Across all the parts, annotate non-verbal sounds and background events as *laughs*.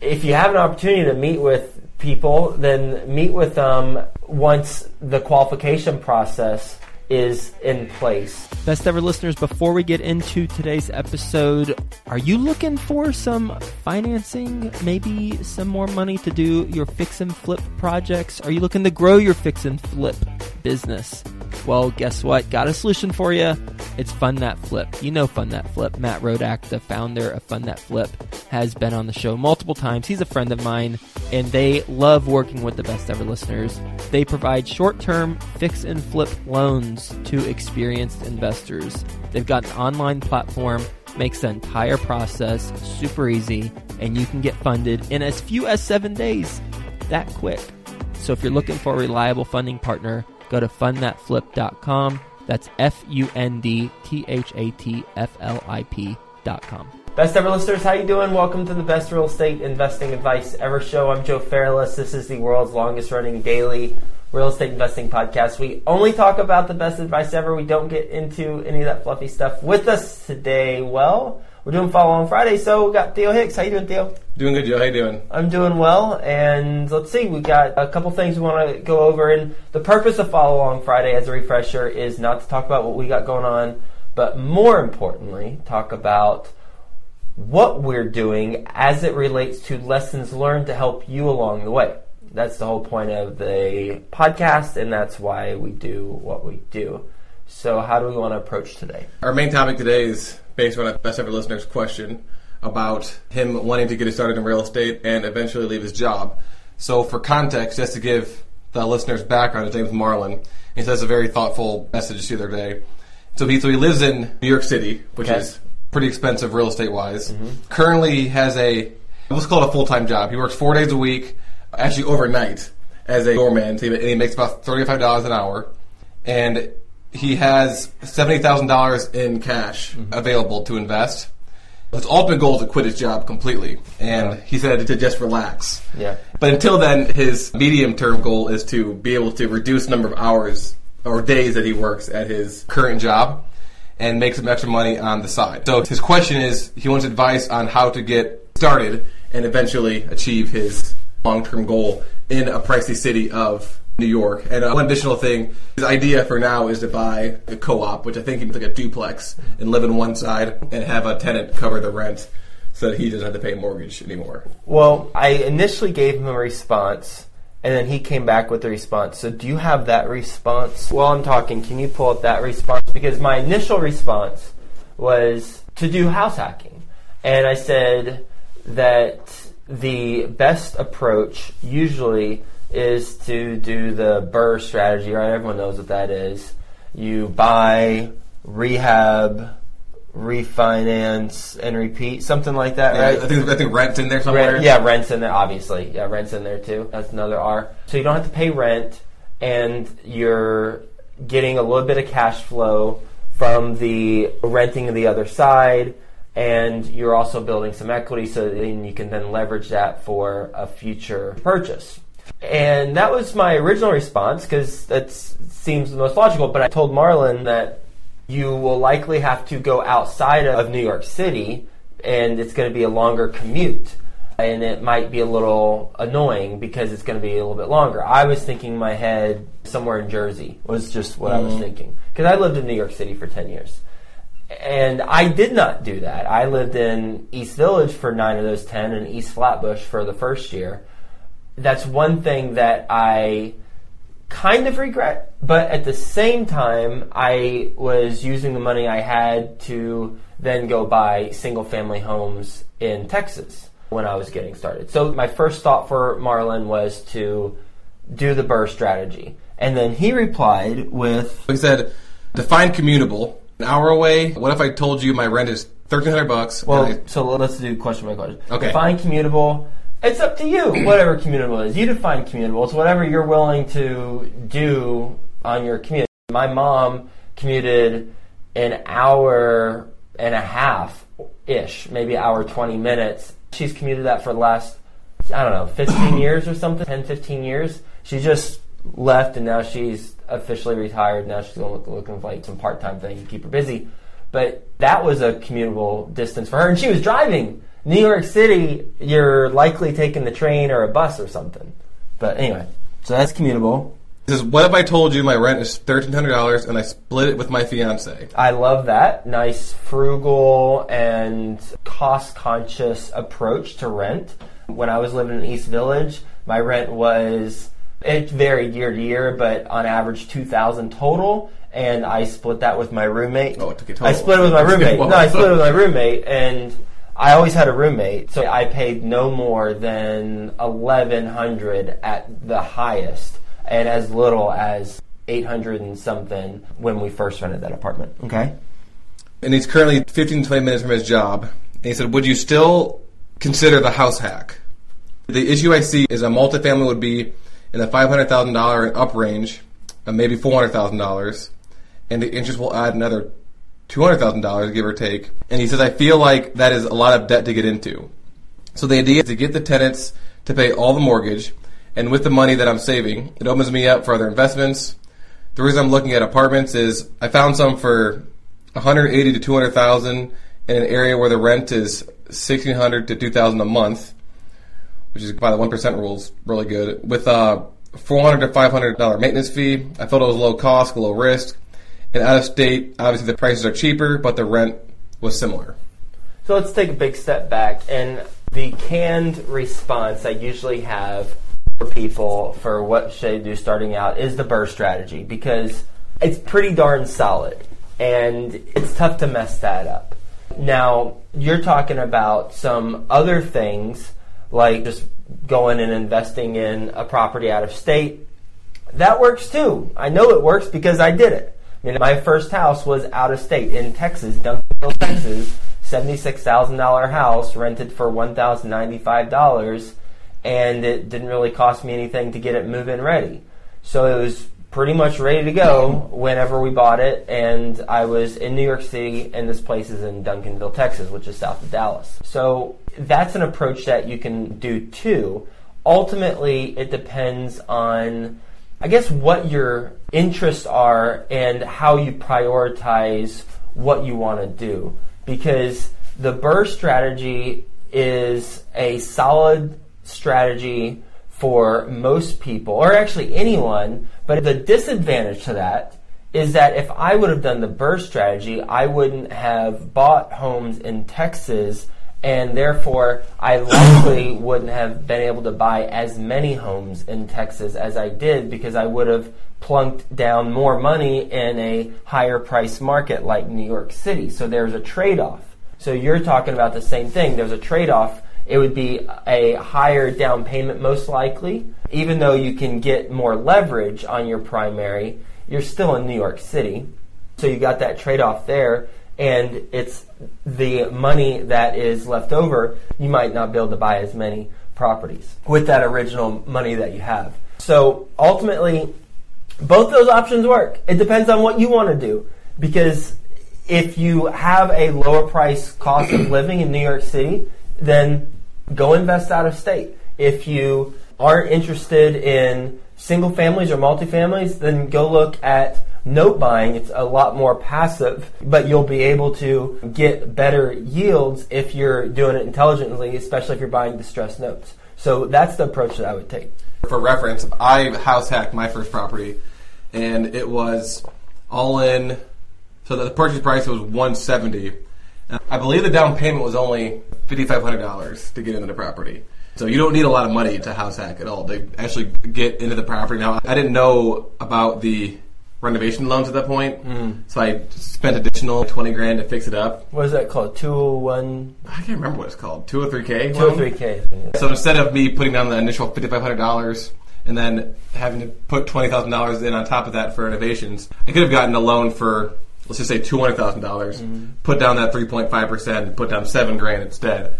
if you have an opportunity to meet with people, then meet with them once the qualification process is in place. Best ever listeners, before we get into today's episode, are you looking for some financing? Maybe some more money to do your fix and flip projects? Are you looking to grow your fix and flip business? Well, guess what? Got a solution for you. It's Fund That Flip. You know Fund That Flip. Matt Rodak, the founder of Fund That Flip, has been on the show multiple times. He's a friend of mine, and they love working with the best ever listeners. They provide short term fix and flip loans to experienced investors. They've got an online platform, makes the entire process super easy, and you can get funded in as few as seven days. That quick. So if you're looking for a reliable funding partner, go to fundthatflip.com. That's F U N D T H A T F L I P.com. Best ever listeners, how you doing? Welcome to the best real estate investing advice ever show. I'm Joe Fairless. This is the world's longest running daily real estate investing podcast. We only talk about the best advice ever. We don't get into any of that fluffy stuff. With us today, well, we're doing follow on Friday, so we got Theo Hicks. How you doing, Theo? Doing good, Joe. How you doing? I'm doing well, and let's see, we got a couple things we want to go over. And the purpose of Follow Along Friday, as a refresher, is not to talk about what we got going on, but more importantly, talk about what we're doing as it relates to lessons learned to help you along the way. That's the whole point of the podcast, and that's why we do what we do. So, how do we want to approach today? Our main topic today is based on a best ever listener's question about him wanting to get started in real estate and eventually leave his job. So, for context, just to give the listener's background, his name is Marlon. He says a very thoughtful message the other day. So he, so he lives in New York City, which Okay. is pretty expensive real estate wise. Mm-hmm. Currently, he has a let's call it a full time job. He works four days a week, actually overnight, as a doorman, and he makes about thirty five dollars an hour. And he has seventy thousand dollars in cash mm-hmm. available to invest. His ultimate goal is to quit his job completely, and he said to just relax. Yeah. But until then, his medium term goal is to be able to reduce the number of hours or days that he works at his current job and make some extra money on the side. So his question is he wants advice on how to get started and eventually achieve his long term goal in a pricey city of New York. And uh, one additional thing, his idea for now is to buy a co-op, which I think is like a duplex, and live in one side and have a tenant cover the rent so that he doesn't have to pay mortgage anymore. Well, I initially gave him a response, and then he came back with a response. So, do you have that response? While I'm talking, can you pull up that response? Because my initial response was to do house hacking. And I said that the best approach usually is to do the BRRRR strategy, right? Everyone knows what that is. You buy, rehab, refinance, and repeat, something like that, right? I think I think rent's in there somewhere. Rent, yeah, rent's in there, obviously. Yeah, rent's in there too. That's another R. So you don't have to pay rent, and you're getting a little bit of cash flow from the renting of the other side, and you're also building some equity so then you can then leverage that for a future purchase. And that was my original response because that seems the most logical. But I told Marlon that you will likely have to go outside of New York City and it's going to be a longer commute. And it might be a little annoying because it's going to be a little bit longer. I was thinking in my head somewhere in Jersey was just what I was mm-hmm. thinking. Because I lived in New York City for 10 years. And I did not do that. I lived in East Village for nine of those 10 and East Flatbush for the first year. That's one thing that I kind of regret, but at the same time, I was using the money I had to then go buy single family homes in Texas when I was getting started. So my first thought for Marlon was to do the BRRRR strategy. And then he replied with, He said, define commutable. An hour away. What if I told you my rent is thirteen hundred bucks? well, I- so let's do question by question. Okay. Define commutable. It's up to you, whatever commutable is. You define commutable. It's whatever you're willing to do on your commute. My mom commuted an hour and a half ish, maybe hour 20 minutes. She's commuted that for the last, I don't know, 15 *coughs* years or something, 10, 15 years. She just left and now she's officially retired. Now she's going looking for like some part time thing to keep her busy. But that was a commutable distance for her. And she was driving New York City, you're likely taking the train or a bus or something. But anyway, so that's commutable. This is what if I told you my rent is thirteen hundred dollars and I split it with my fiance? I love that. Nice, frugal, and cost conscious approach to rent. When I was living in East Village, my rent was, it varied year to year, but on average 2000 total. And I split that with my roommate. Oh, it took you I split it with my roommate. No, I split it with my roommate. And I always had a roommate, so I paid no more than 1100 at the highest, and as little as 800 and something when we first rented that apartment. Okay. And he's currently fifteen to twenty minutes from his job. And he said, "Would you still consider the house hack?" The issue I see is a multifamily would be in the five hundred thousand dollar and up range, uh, maybe four hundred thousand dollars, and the interest will add another two hundred thousand dollars, give or take. And he says, "I feel like that is a lot of debt to get into." So the idea is to get the tenants to pay all the mortgage, and with the money that I'm saving, it opens me up for other investments. The reason I'm looking at apartments is I found some for 180 to 200,000 in an area where the rent is 1,600 to 2,000 a month, which is by the one percent rules, really good. With uh, a 400 to 500 dollar maintenance fee, I felt it was low cost, low risk. And out of state, obviously the prices are cheaper, but the rent was similar. So let's take a big step back. And the canned response I usually have for people for what should do starting out is the BRRRR strategy because it's pretty darn solid and it's tough to mess that up. Now, you're talking about some other things like just going and investing in a property out of state. That works too. I know it works because I did it. I mean, my first house was out of state in Texas, Duncanville, Texas. Seventy-six thousand dollar house rented for one thousand ninety-five dollars, and it didn't really cost me anything to get it move-in ready. So it was pretty much ready to go whenever we bought it, and I was in New York City, and this place is in Duncanville, Texas, which is south of Dallas. So that's an approach that you can do too. Ultimately, it depends on I guess what your interests are and how you prioritize what you want to do. Because the BRRRR strategy is a solid strategy for most people, or actually anyone, but the disadvantage to that is that if I would have done the BRRRR strategy, I wouldn't have bought homes in Texas and therefore I likely *coughs* wouldn't have been able to buy as many homes in Texas as I did because I would have plunked down more money in a higher price market like New York City. So there's a trade off. So you're talking about the same thing. There's a trade off. It would be a higher down payment most likely. Even though you can get more leverage on your primary, you're still in New York City. So you got that trade off there and it's the money that is left over, you might not be able to buy as many properties with that original money that you have. So ultimately, both those options work. It depends on what you want to do. Because if you have a lower price cost of living in New York City, then go invest out of state. If you aren't interested in single families or multifamilies, then go look at note buying, it's a lot more passive, but you'll be able to get better yields if you're doing it intelligently, especially if you're buying distressed notes. So that's the approach that I would take. For reference, I house hacked my first property, and it was all in. So the purchase price was one seventy. I believe the down payment was only fifty five hundred dollars to get into the property. So you don't need a lot of money to house hack at all. They actually get into the property. Now I didn't know about the renovation loans at that point, mm-hmm. so I spent additional twenty grand to fix it up. What is that called? 201, I can't remember what it's called. Two or three K. 203K. So instead of me putting down the initial fifty five hundred dollars and then having to put twenty thousand dollars in on top of that for renovations, I could have gotten a loan for let's just say two hundred thousand dollars, mm-hmm. put down that three point five percent, put down seven grand instead,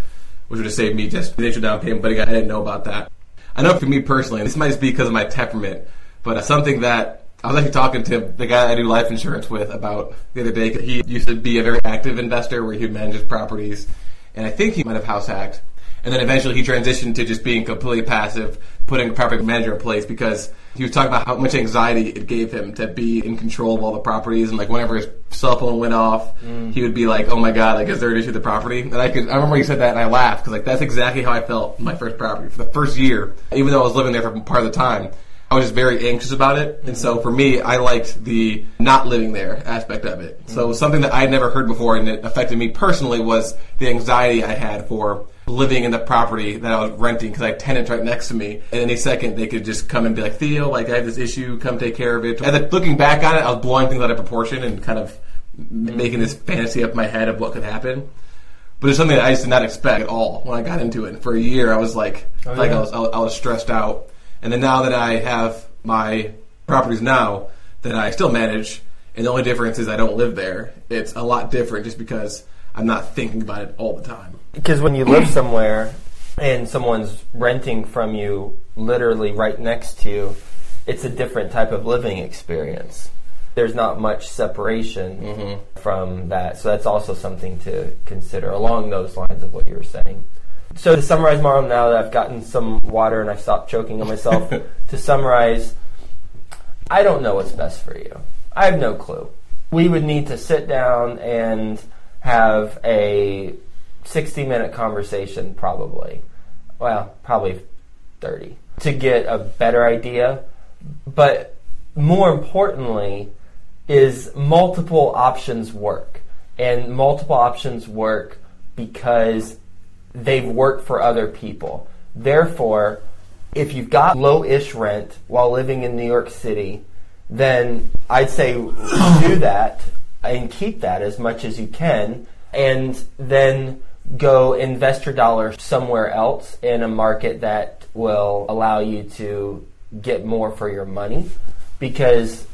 which would have saved me just the initial down payment. But again, I didn't know about that. I know for me personally, and this might just be because of my temperament, but something that I was actually talking to the guy I do life insurance with about the other day. He used to be a very active investor where he would manage his properties, and I think he might have house hacked. And then eventually he transitioned to just being completely passive, putting a property manager in place because he was talking about how much anxiety it gave him to be in control of all the properties. And like whenever his cell phone went off, mm. he would be like, "Oh my god, like is there an issue with the property?" And I could, I remember he said that, and I laughed because like that's exactly how I felt my first property for the first year, even though I was living there for part of the time. I was just very anxious about it. And so for me, I liked the not living there aspect of it. So mm-hmm. something that I had never heard before and it affected me personally was the anxiety I had for living in the property that I was renting because I had tenants right next to me. And any second they could just come and be like, Theo, like I have this issue, come take care of it. And then looking back on it, I was blowing things out of proportion and kind of m- making this fantasy up in my head of what could happen. But it's something that I just did not expect at all when I got into it. And for a year, I was like, oh, like I was, I was, I was stressed out. And then now that I have my properties now that I still manage, and the only difference is I don't live there. It's a lot different just because I'm not thinking about it all the time. Because when you live somewhere and someone's renting from you literally right next to you, it's a different type of living experience. There's not much separation mm-hmm. from that. So that's also something to consider along those lines of what you were saying. So to summarize, Marlon, now that I've gotten some water and I've stopped choking on myself, *laughs* to summarize, I don't know what's best for you. I have no clue. We would need to sit down and have a 60 minute conversation, probably. Well, probably 30, to get a better idea. But more importantly, is multiple options work. And multiple options work because they've worked for other people. Therefore, if you've got low-ish rent while living in New York City, then I'd say do that and keep that as much as you can, and then go invest your dollar somewhere else in a market that will allow you to get more for your money. Because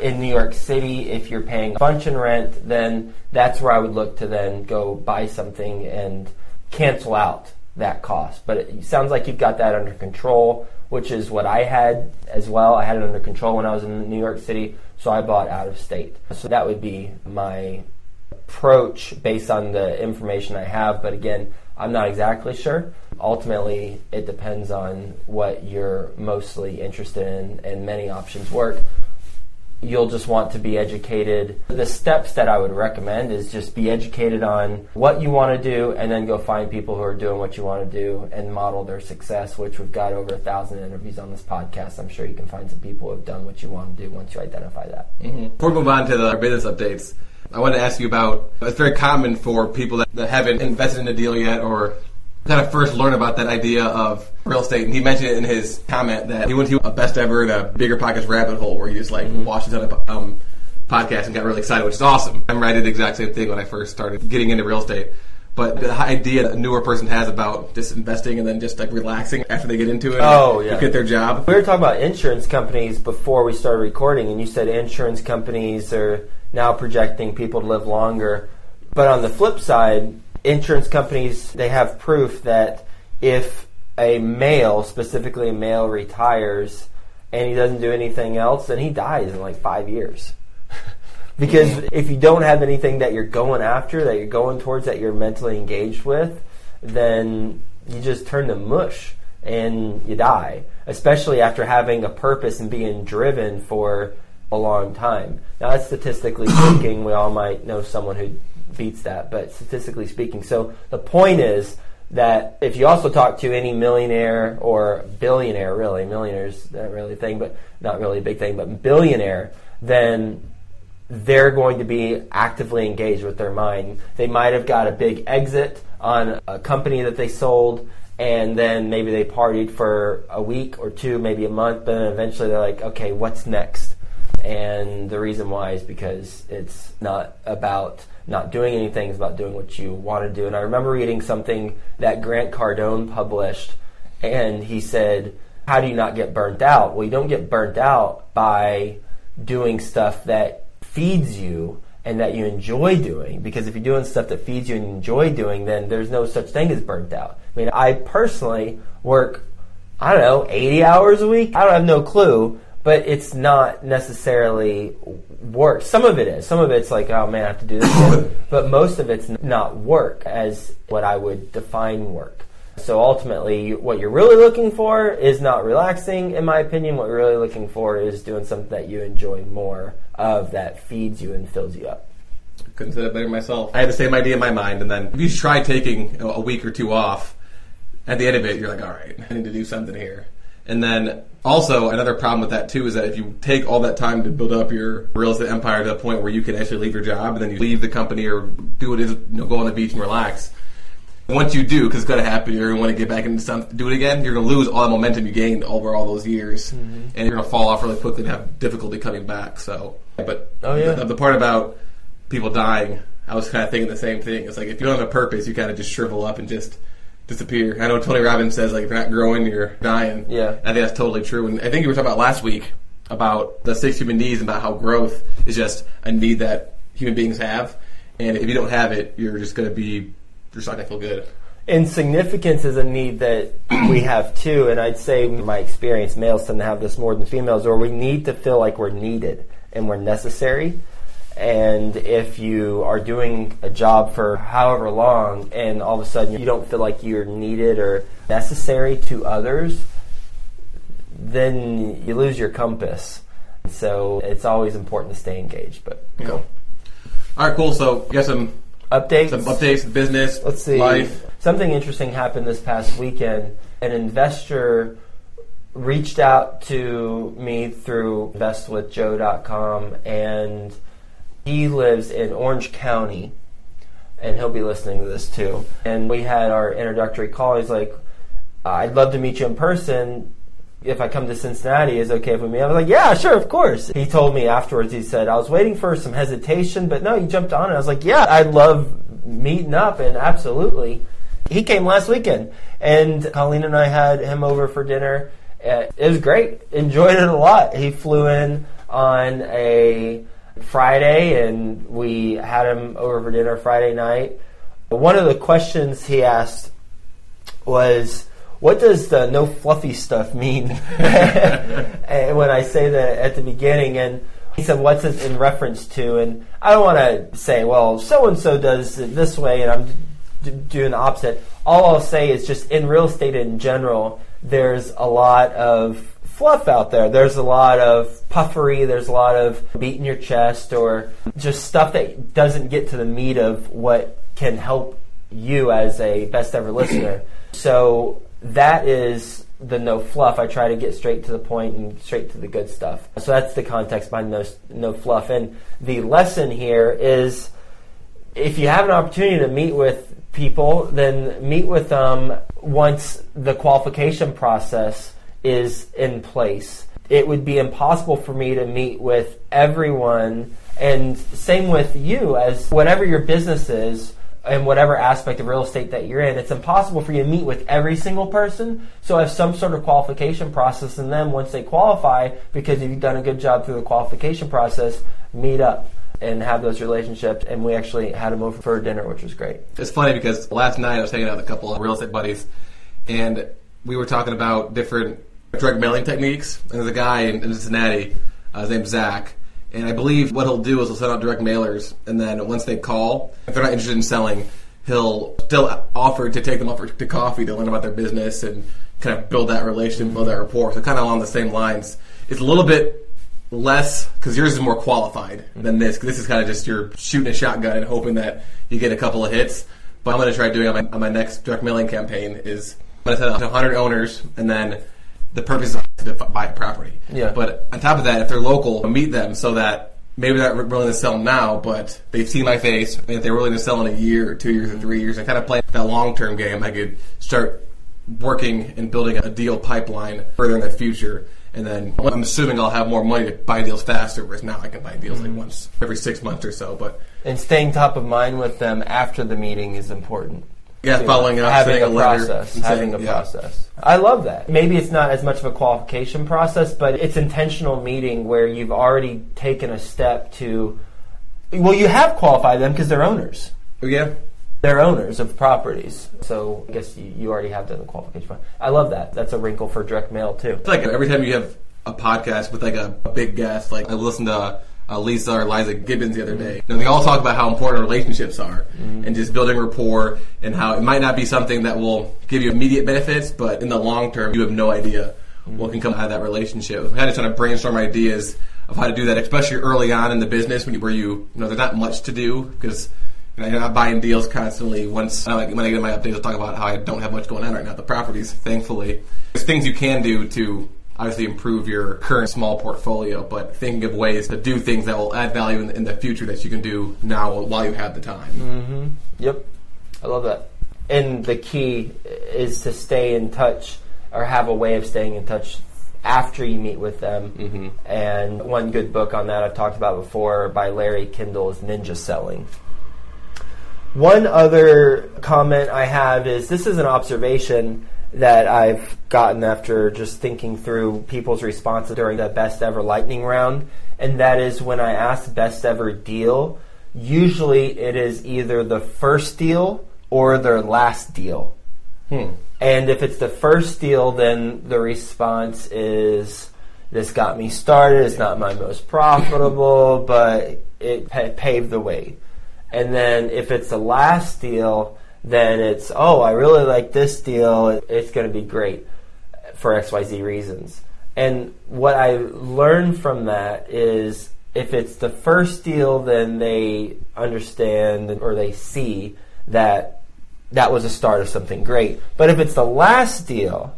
in New York City, if you're paying a bunch in rent, then that's where I would look to then go buy something and cancel out that cost. But it sounds like you've got that under control, which is what I had as well. I had it under control when I was in New York City, so I bought out of state. So that would be my approach based on the information I have. But again, I'm not exactly sure. Ultimately, it depends on what you're mostly interested in, and many options work you'll just want to be educated. The steps that I would recommend is just be educated on what you want to do and then go find people who are doing what you want to do and model their success, which we've got over a thousand interviews on this podcast. I'm sure you can find some people who have done what you want to do once you identify that. Mm-hmm. Before we move on to the our business updates, I want to ask you about it's very common for people that haven't invested in a deal yet or kind of first learn about that idea of real estate. And he mentioned it in his comment that he went to a best ever in a bigger pockets rabbit hole where he just like watched a ton of um, podcasts and got really excited, which is awesome. I'm did the exact same thing when I first started getting into real estate. But the idea that a newer person has about just investing and then just like relaxing after they get into it, Oh, yeah. get their job. We were talking about insurance companies before we started recording, and you said insurance companies are now projecting people to live longer. But on the flip side, insurance companies they have proof that if a male, specifically a male, retires and he doesn't do anything else, then he dies in like five years. *laughs* because if you don't have anything that you're going after, that you're going towards, that you're mentally engaged with, then you just turn to mush and you die. Especially after having a purpose and being driven for a long time. Now, that's statistically speaking, we all might know someone who beats that, but statistically speaking. So the point is that if you also talk to any millionaire or billionaire, really, millionaire's not really a thing, but not really a big thing, but billionaire, then they're going to be actively engaged with their mind. They might have got a big exit on a company that they sold, and then maybe they partied for a week or two, maybe a month, but then eventually they're like, okay, what's next? And the reason why is because it's not about not doing anything, is about doing what you want to do. And I remember reading something that Grant Cardone published, and he said, How do you not get burnt out? Well, you don't get burnt out by doing stuff that feeds you and that you enjoy doing. Because if you're doing stuff that feeds you and you enjoy doing, then there's no such thing as burnt out. I mean, I personally work, I don't know, 80 hours a week. I don't have no clue, but it's not necessarily work. Some of it is. Some of it's like, oh man, I have to do this. *coughs* but most of it's not work as what I would define work. So ultimately, what you're really looking for is not relaxing, in my opinion. What you're really looking for is doing something that you enjoy more of that feeds you and fills you up. Couldn't say that better myself. I had the same idea in my mind, and then if you try taking a week or two off, at the end of it, you're like, all right, I need to do something here. And then also another problem with that too is that if you take all that time to build up your real estate empire to a point where you can actually leave your job and then you leave the company or do what it is, you know, go on the beach and relax. Once you do, because it's going to happen, you're going to want to get back into something, do it again. You're going to lose all the momentum you gained over all those years, mm-hmm. and you're going to fall off really quickly and have difficulty coming back. So, but Oh, yeah. the, the part about people dying, I was kind of thinking the same thing. It's like if you don't have a purpose, you kind of just shrivel up and just disappear. I know Tony Robbins says like if you're not growing, you're dying. Yeah. I think that's totally true. And I think you were talking about last week about the six human needs and about how growth is just a need that human beings have, and if you don't have it, you're just going to be you're just not going to feel good. And significance is a need that *clears throat* we have too. And I'd say, in my experience, males tend to have this more than females, or we need to feel like we're needed and we're necessary. And if you are doing a job for however long and all of a sudden you don't feel like you're needed or necessary to others, then you lose your compass. So it's always important to stay engaged. But Cool. All right, cool. So you got some updates. some updates, business, Let's see. life. Something interesting happened this past weekend. An investor reached out to me through investwithjoe.com and he lives in Orange County and he'll be listening to this too. And we had our introductory call. He's like, I'd love to meet you in person. If I come to Cincinnati, is it okay we meet? I was like, yeah, sure, of course. He told me afterwards, he said, I was waiting for some hesitation, but no, you jumped on it. I was like, yeah, I'd love meeting up, and absolutely. He came last weekend, and Colleen and I had him over for dinner. Uh, It was great. Enjoyed it a lot. He flew in on a Friday, and we had him over for dinner Friday night. One of the questions he asked was, "What does the no fluffy stuff mean?" *laughs* when I say that at the beginning, and he said, "What's it in reference to?" And I don't want to say, "Well, so and so does it this way," and I'm d- doing the opposite. All I'll say is just in real estate in general, there's a lot of fluff out there. There's a lot of puffery. There's a lot of beating your chest or just stuff that doesn't get to the meat of what can help you as a best ever listener. *clears throat* So that is the no fluff. I try to get straight to the point and straight to the good stuff. So that's the context behind no, no fluff. And the lesson here is if you have an opportunity to meet with people, then meet with them once the qualification process is in place. It would be impossible for me to meet with everyone, and same with you, as whatever your business is and whatever aspect of real estate that you're in, it's impossible for you to meet with every single person. So I have some sort of qualification process, and then once they qualify, because you've done a good job through the qualification process, meet up and have those relationships. And we actually had them over for dinner, which was great. It's funny because last night I was hanging out with a couple of real estate buddies, and we were talking about different direct mailing techniques. And there's a guy in, in Cincinnati, uh, his name's Zach, and I believe what he'll do is he'll send out direct mailers, and then once they call, if they're not interested in selling, he'll still offer to take them for, to coffee to learn about their business and kind of build that relationship, build that rapport. So kind of along the same lines. It's a little bit less because yours is more qualified than this. 'cause this is kind of just you're shooting a shotgun and hoping that you get a couple of hits. But I'm going to try doing on my, on my next direct mailing campaign is I'm going to send out 100 owners and then the purpose is to buy a property. Yeah. But on top of that, if they're local, meet them so that maybe they're not willing to sell now, but they've seen my face, and if they're willing to sell in a year or two years or three years, I kind of play that long term game, I could start working and building a deal pipeline further in the future. And then I'm assuming I'll have more money to buy deals faster, whereas now I can buy deals like mm-hmm. once every six months or so. But And staying top of mind with them after the meeting is important. Yeah, following up, having a a process, having a yeah. process. I love that. Maybe it's not as much of a qualification process, but it's intentional meeting where you've already taken a step to. Well, you have qualified them because they're owners. Oh, yeah. They're owners of properties, so I guess you, you already have done the qualification. I love that. That's a wrinkle for direct mail too. It's like every time you have a podcast with like a, a big guest, like I listen to uh, Lisa or Liza Gibbons the other day. Know, they all talk about how important relationships are and just building rapport and how it might not be something that will give you immediate benefits, but in the long term, you have no idea what can come out of that relationship. We had to try to brainstorm ideas of how to do that, especially early on in the business when you, where you, you know, there's not much to do because you know, you're not buying deals constantly. Once when I get my updates, I'll talk about how I don't have much going on right now. The properties, thankfully, there's things you can do to obviously improve your current small portfolio, but thinking of ways to do things that will add value in, in the future that you can do now while you have the time. Mm-hmm. Yep, I love that. And the key is to stay in touch or have a way of staying in touch after you meet with them. Mm-hmm. And one good book on that I've talked about before by Larry Kendall is Ninja Selling. One other comment I have is this is an observation that I've gotten after just thinking through people's responses during the best ever lightning round, and that is when I ask best ever deal, usually it is either the first deal or their last deal. Hmm. And if it's the first deal, then the response is this got me started, it's not my most profitable, *laughs* but it pa- paved the way. And then if it's the last deal, then it's, oh, I really like this deal. It's going to be great for XYZ reasons. And what I learned from that is if it's the first deal, then they understand or they see that that was a start of something great. But if it's the last deal,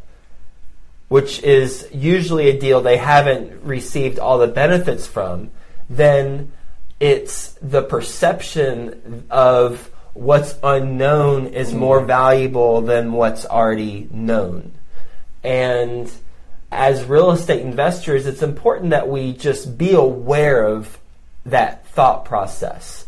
which is usually a deal they haven't received all the benefits from, then it's the perception of what's unknown is hmm. more valuable than what's already known. And as real estate investors, it's important that we just be aware of that thought process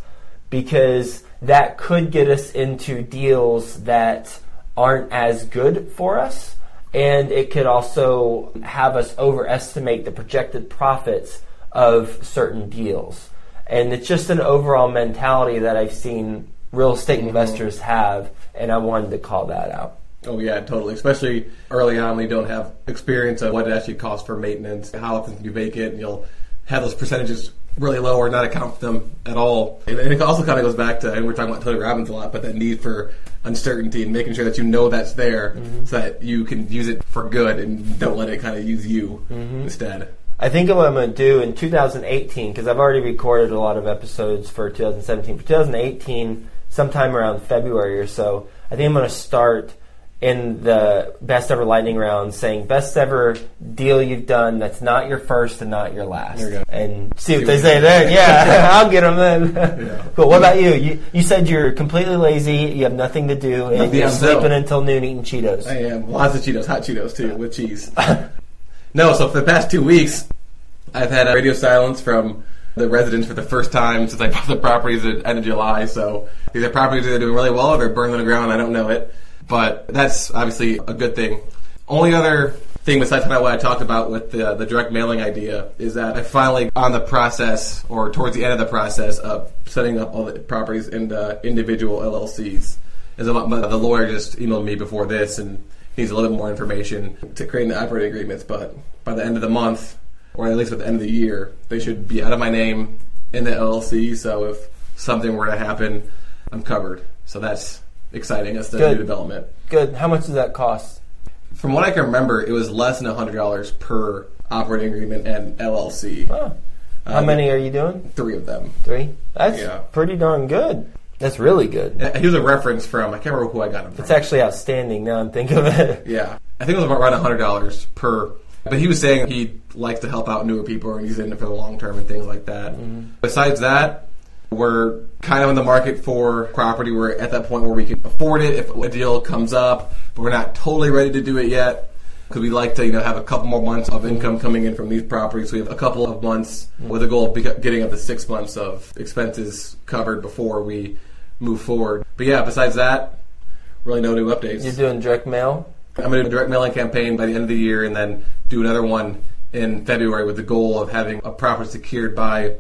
because that could get us into deals that aren't as good for us. And it could also have us overestimate the projected profits of certain deals. And it's just an overall mentality that I've seen real estate investors have, and I wanted to call that out. Oh yeah, totally. Especially early on we don't have experience of what it actually costs for maintenance, how often you vacate, and you'll have those percentages really low or not account for them at all. And, and it also kind of goes back to, and we're talking about Tony Robbins a lot, but that need for uncertainty and making sure that you know that's there mm-hmm. so that you can use it for good and don't let it kind of use you mm-hmm. instead. I think what I'm going to do in 2018, because I've already recorded a lot of episodes for 2017. For 2018, sometime around February or so, I think I'm going to start in the best ever lightning round saying best ever deal you've done that's not your first and not your last. You. And see what they say then. Yeah, *laughs* *laughs* I'll get them then. Yeah. *laughs* Cool. What about you? You you said you're completely lazy, you have nothing to do, and Nothing you're sleeping until noon eating Cheetos. I am. Lots of Cheetos, hot Cheetos too, with cheese. no, so for the past two weeks, I've had a radio silence from the residents for the first time since I bought the properties at end of July. So these are properties that are doing really well or they're burning to the ground. I don't know it. But that's obviously a good thing. Only other thing besides kind what I talked about with the, the direct mailing idea is that I finally on the process or towards the end of the process of setting up all the properties into individual LLCs. As a, the lawyer just emailed me before this and needs a little bit more information to create the operating agreements. But by the end of the month, or at least at the end of the year, they should be out of my name in the LLC. So if something were to happen, I'm covered. So that's exciting. That's the Good. new development. Good. How much does that cost? From what I can remember, it was less than hundred dollars per operating agreement and LLC. Oh. How Um, many are you doing? Three of them. Three. That's Yeah. pretty darn good. That's really good. Uh, He was a reference from I can't remember who I got him from. It's actually outstanding now I'm thinking of it. Yeah, I think it was about around hundred dollars per. But he was saying he likes to help out newer people and he's in it for the long term and things like that. Besides that, we're kind of in the market for property. We're at that point where we can afford it if a deal comes up, but we're not totally ready to do it yet because we like to you know have a couple more months of income coming in from these properties. We have a couple of months with a goal of getting up to six months of expenses covered before we move forward. But yeah, besides that, really no new updates. You're doing direct mail? I'm going to do a direct mailing campaign by the end of the year and then do another one in February with the goal of having a property secured by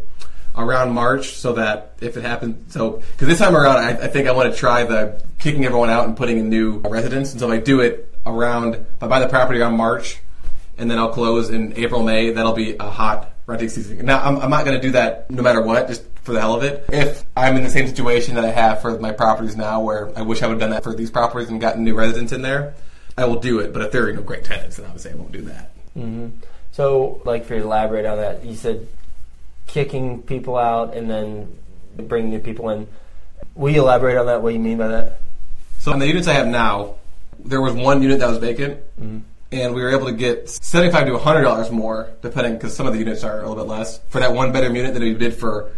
around March so that if it happens, so, because this time around, I, I think I want to try the kicking everyone out and putting in new residents. And so if I do it around, if I buy the property around March and then I'll close in April, May, that'll be a hot renting season. Now, I'm, I'm not going to do that no matter what, just for the hell of it. If I'm in the same situation that I have for my properties now, where I wish I would have done that for these properties and gotten new residents in there, I will do it. But if there are no great tenants, then obviously I won't do that. Mm-hmm. So, like, for you to elaborate on that, you said kicking people out and then bringing new people in. Will you elaborate on that? What do you mean by that? So in the units I have now, there was one unit that was vacant, mm-hmm. and we were able to get seventy-five to hundred dollars more, depending because some of the units are a little bit less for that one bedroom unit than we did for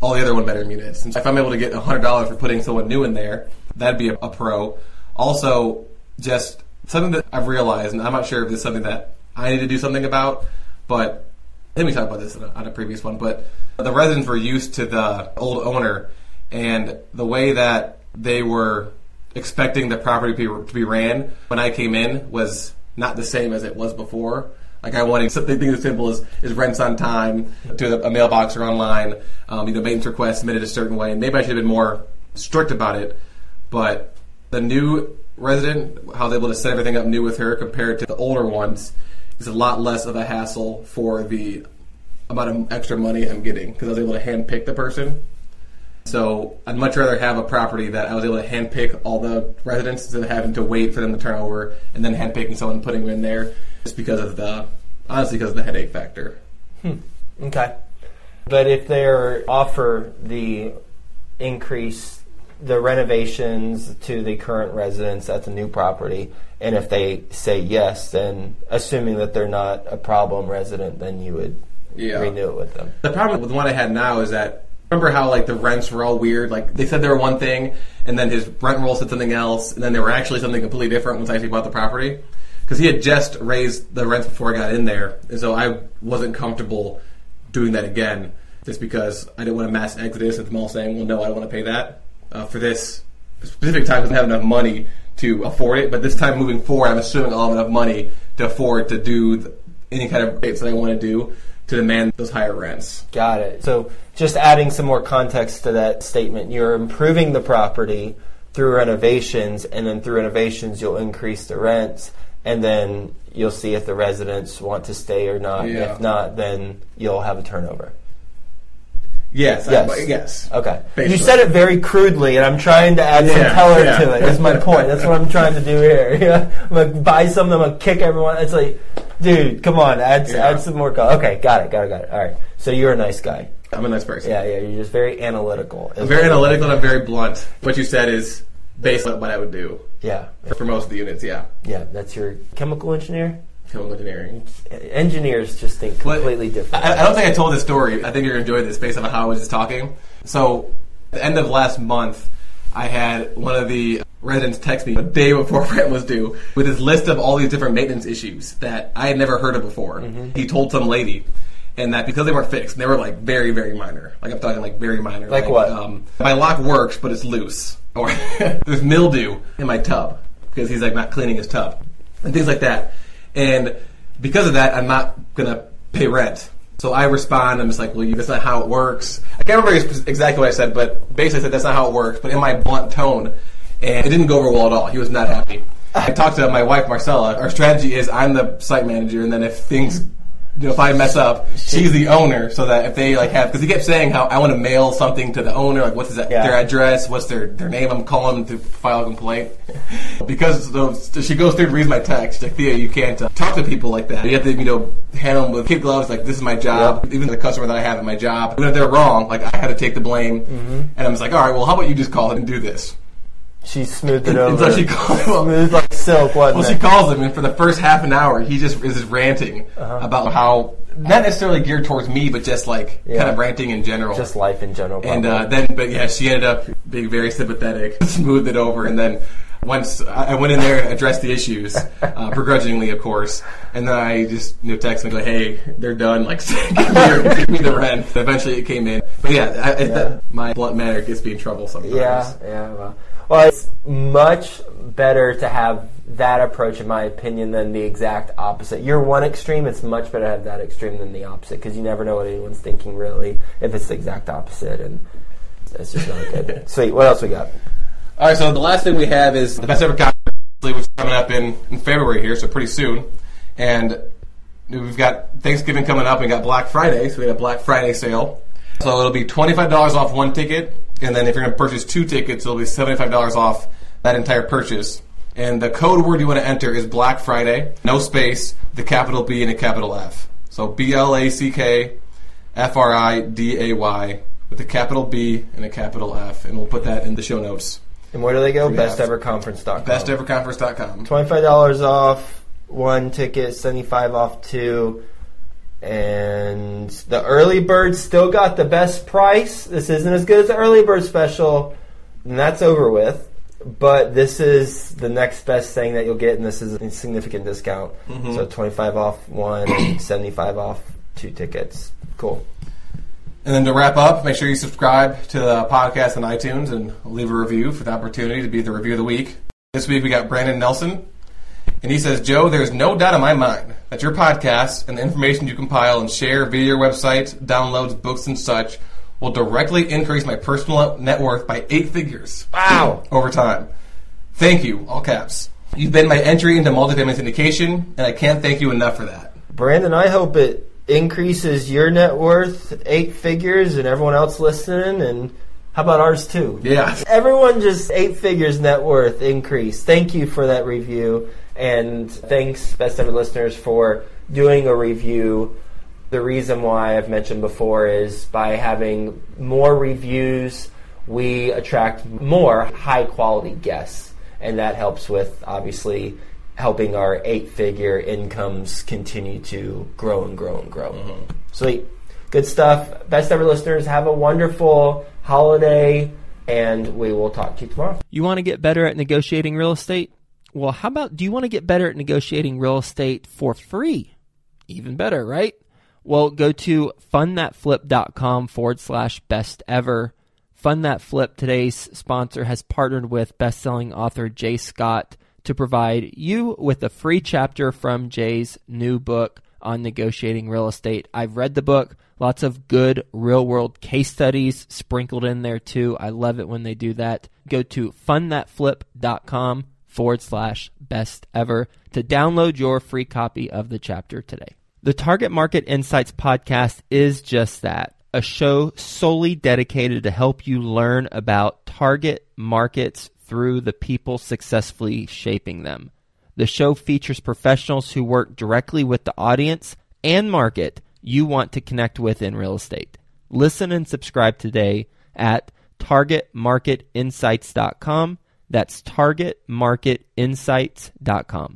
all the other one bedroom units. And so if I'm able to get hundred dollars for putting someone new in there, that'd be a, a pro. Also, just something that I've realized, and I'm not sure if this is something that I need to do something about, but I think we talked about this on a, previous one, but the residents were used to the old owner and the way that they were expecting the property to be, ran when I came in was not the same as it was before. Like I wanted something as simple as, as rents on time to a mailbox or online, um, you know, maintenance requests submitted a certain way. And maybe I should have been more strict about it. But the new resident, how they able to set everything up new with her compared to the older ones, is a lot less of a hassle for the amount of extra money I'm getting because I was able to handpick the person. So I'd much rather have a property that I was able to handpick all the residents instead of having to wait for them to turn over and then handpicking someone and putting them in there just because of the honestly because of the headache factor. Hmm. Okay. But if they offer the increase, the renovations to the current residents at the new property, and if they say yes, then assuming that they're not a problem resident, then you would Yeah. renew it with them. The problem with the one I had now is that remember how like the rents were all weird. Like they said they were one thing, and then his rent roll said something else, and then they were actually something completely different once I actually bought the property. Because he had just raised the rents before I got in there, and so I wasn't comfortable doing that again. Just because I didn't want a mass exodus of them all saying, "Well, no, I don't want to pay that uh, for this specific time because I have enough money to afford it." But this time moving forward, I'm assuming I'll have enough money to afford to do the, any kind of rates that I want to do to demand those higher rents. Got it. So just adding some more context to that statement, you're improving the property through renovations, and then through renovations, you'll increase the rents, and then you'll see if the residents want to stay or not. Yeah. If not, then you'll have a turnover. Yes. Yes. I, yes. Okay. You said it very crudely, and I'm trying to add some color yeah. to it. Is my point. That's what I'm trying to do here. *laughs* Yeah. I'm gonna buy something. I'm gonna kick everyone. It's like, dude, come on, add Yeah. add some more color. Okay, got it, got it, got it. All right. So you're a nice guy. I'm a nice person. Yeah, yeah. You're just very analytical. I'm very analytical and I'm very blunt. What you said is based on what I would do Yeah, for most of the units. Yeah, yeah. That's your chemical engineer. Chemical engineering. Engineers just think But completely different. I, I don't think I told this story. I think you're gonna enjoy this based on how I was just talking. So, at the end of last month, I had one of the residents text me a day before *laughs* rent was due with his list of all these different maintenance issues that I had never heard of before. He told some lady. And that because they weren't fixed, they were like very, very minor. Like I'm talking like very minor. Like what? Um, my lock works, but it's loose. *laughs* Or *laughs* there's mildew in my tub because he's like not cleaning his tub and things like that. And because of that, I'm not gonna pay rent. So I respond. I'm just like, well, you, that's not how it works. I can't remember exactly what I said, but basically I said that's not how it works. But in my blunt tone, and it didn't go over well at all. He was not happy. I talked to my wife Marcella. Our strategy is I'm the site manager, and then if things you know, if I mess up, she's the owner, so that if they like have, because he kept saying how I want to mail something to the owner, like what's his, Yeah. their address, what's their their name, I'm calling them to file a complaint. *laughs* because she goes through and reads my text, like Theo, you can't uh, talk to people like that. You have to, you know, handle them with kid gloves. Like this is my job. Even the customer that I have at my job, even if they're wrong, like I had to take the blame. Mm-hmm. And I was like, all right, well, how about you just call it and do this? She smoothed it And over. she him up. smooth like silk, Well, it? she calls him, and for the first half an hour, he just is just ranting Uh-huh. about how not necessarily geared towards me, but just like Yeah. kind of ranting in general. just life in general. and uh, then, but yeah, she ended up being very sympathetic, *laughs* smoothed it over, and then once I went in there and addressed the issues, uh, *laughs* begrudgingly, of course, and then I just you know text and go, "Hey, they're done. Like, *laughs* give me, the rent." Eventually, it came in, but yeah, I, Yeah. my blunt manner gets me in trouble sometimes. Yeah, yeah. Well, well, it's much better to have that approach, in my opinion, than the exact opposite. You're one extreme. It's much better to have that extreme than the opposite because you never know what anyone's thinking really if it's the exact opposite, and it's just not good. *laughs* Sweet. What else we got? All right, so the last thing we have is the best ever conference, which is coming up in, in February here, so pretty soon. And we've got Thanksgiving coming up and got Black Friday, so we got a Black Friday sale. So it'll be twenty five dollars off one ticket, and then if you're going to purchase two tickets, it'll be seventy five dollars off that entire purchase. And the code word you want to enter is Black Friday, no space, the capital B and a capital F. So B L A C K F R I D A Y with a capital B and a capital F, and we'll put that in the show notes. And where do they go? Besteverconference.com. BestEverConference.com. Twenty-five dollars off one ticket, seventy-five off two, and the early bird still got the best price. This isn't as good as the early bird special, and that's over with. But this is the next best thing that you'll get, and this is a significant discount. Mm-hmm. So twenty-five off one, and *coughs* seventy-five off two tickets. Cool. And then to wrap up, make sure you subscribe to the podcast on iTunes and leave a review for the opportunity to be the review of the week. This week we got Brandon Nelson, and he says, Joe, there's no doubt in my mind that your podcast and the information you compile and share via your website, downloads, books, and such will directly increase my personal net worth by eight figures. Wow. Over time. Thank you, all caps. You've been my entry into multifamily syndication, and I can't thank you enough for that. Brandon, I hope it increases your net worth eight figures and everyone else listening and how about ours too? Yeah. Everyone just eight figures net worth increase. Thank you for that review and thanks best ever listeners for doing a review. The reason why I've mentioned before is by having more reviews, we attract more high quality guests and that helps with obviously helping our eight figure incomes continue to grow and grow and grow. Mm-hmm. Sweet. Good stuff. Best ever listeners, have a wonderful holiday, and we will talk to you tomorrow. You want to get better at negotiating real estate? Well, how about do you want to get better at negotiating real estate for free? Even better, right? Well, go to fundthatflip.com forward slash best ever. Fund That Flip, today's sponsor, has partnered with best-selling author J Scott to provide you with a free chapter from J's new book on negotiating real estate. I've read the book, lots of good real-world case studies sprinkled in there too. I love it when they do that. Go to fundthatflip.com forward slash best ever to download your free copy of the chapter today. The Target Market Insights podcast is just that a show solely dedicated to help you learn about target markets through the people successfully shaping them. The show features professionals who work directly with the audience and market you want to connect with in real estate. Listen and subscribe today at targetmarketinsights.com. That's targetmarketinsights.com.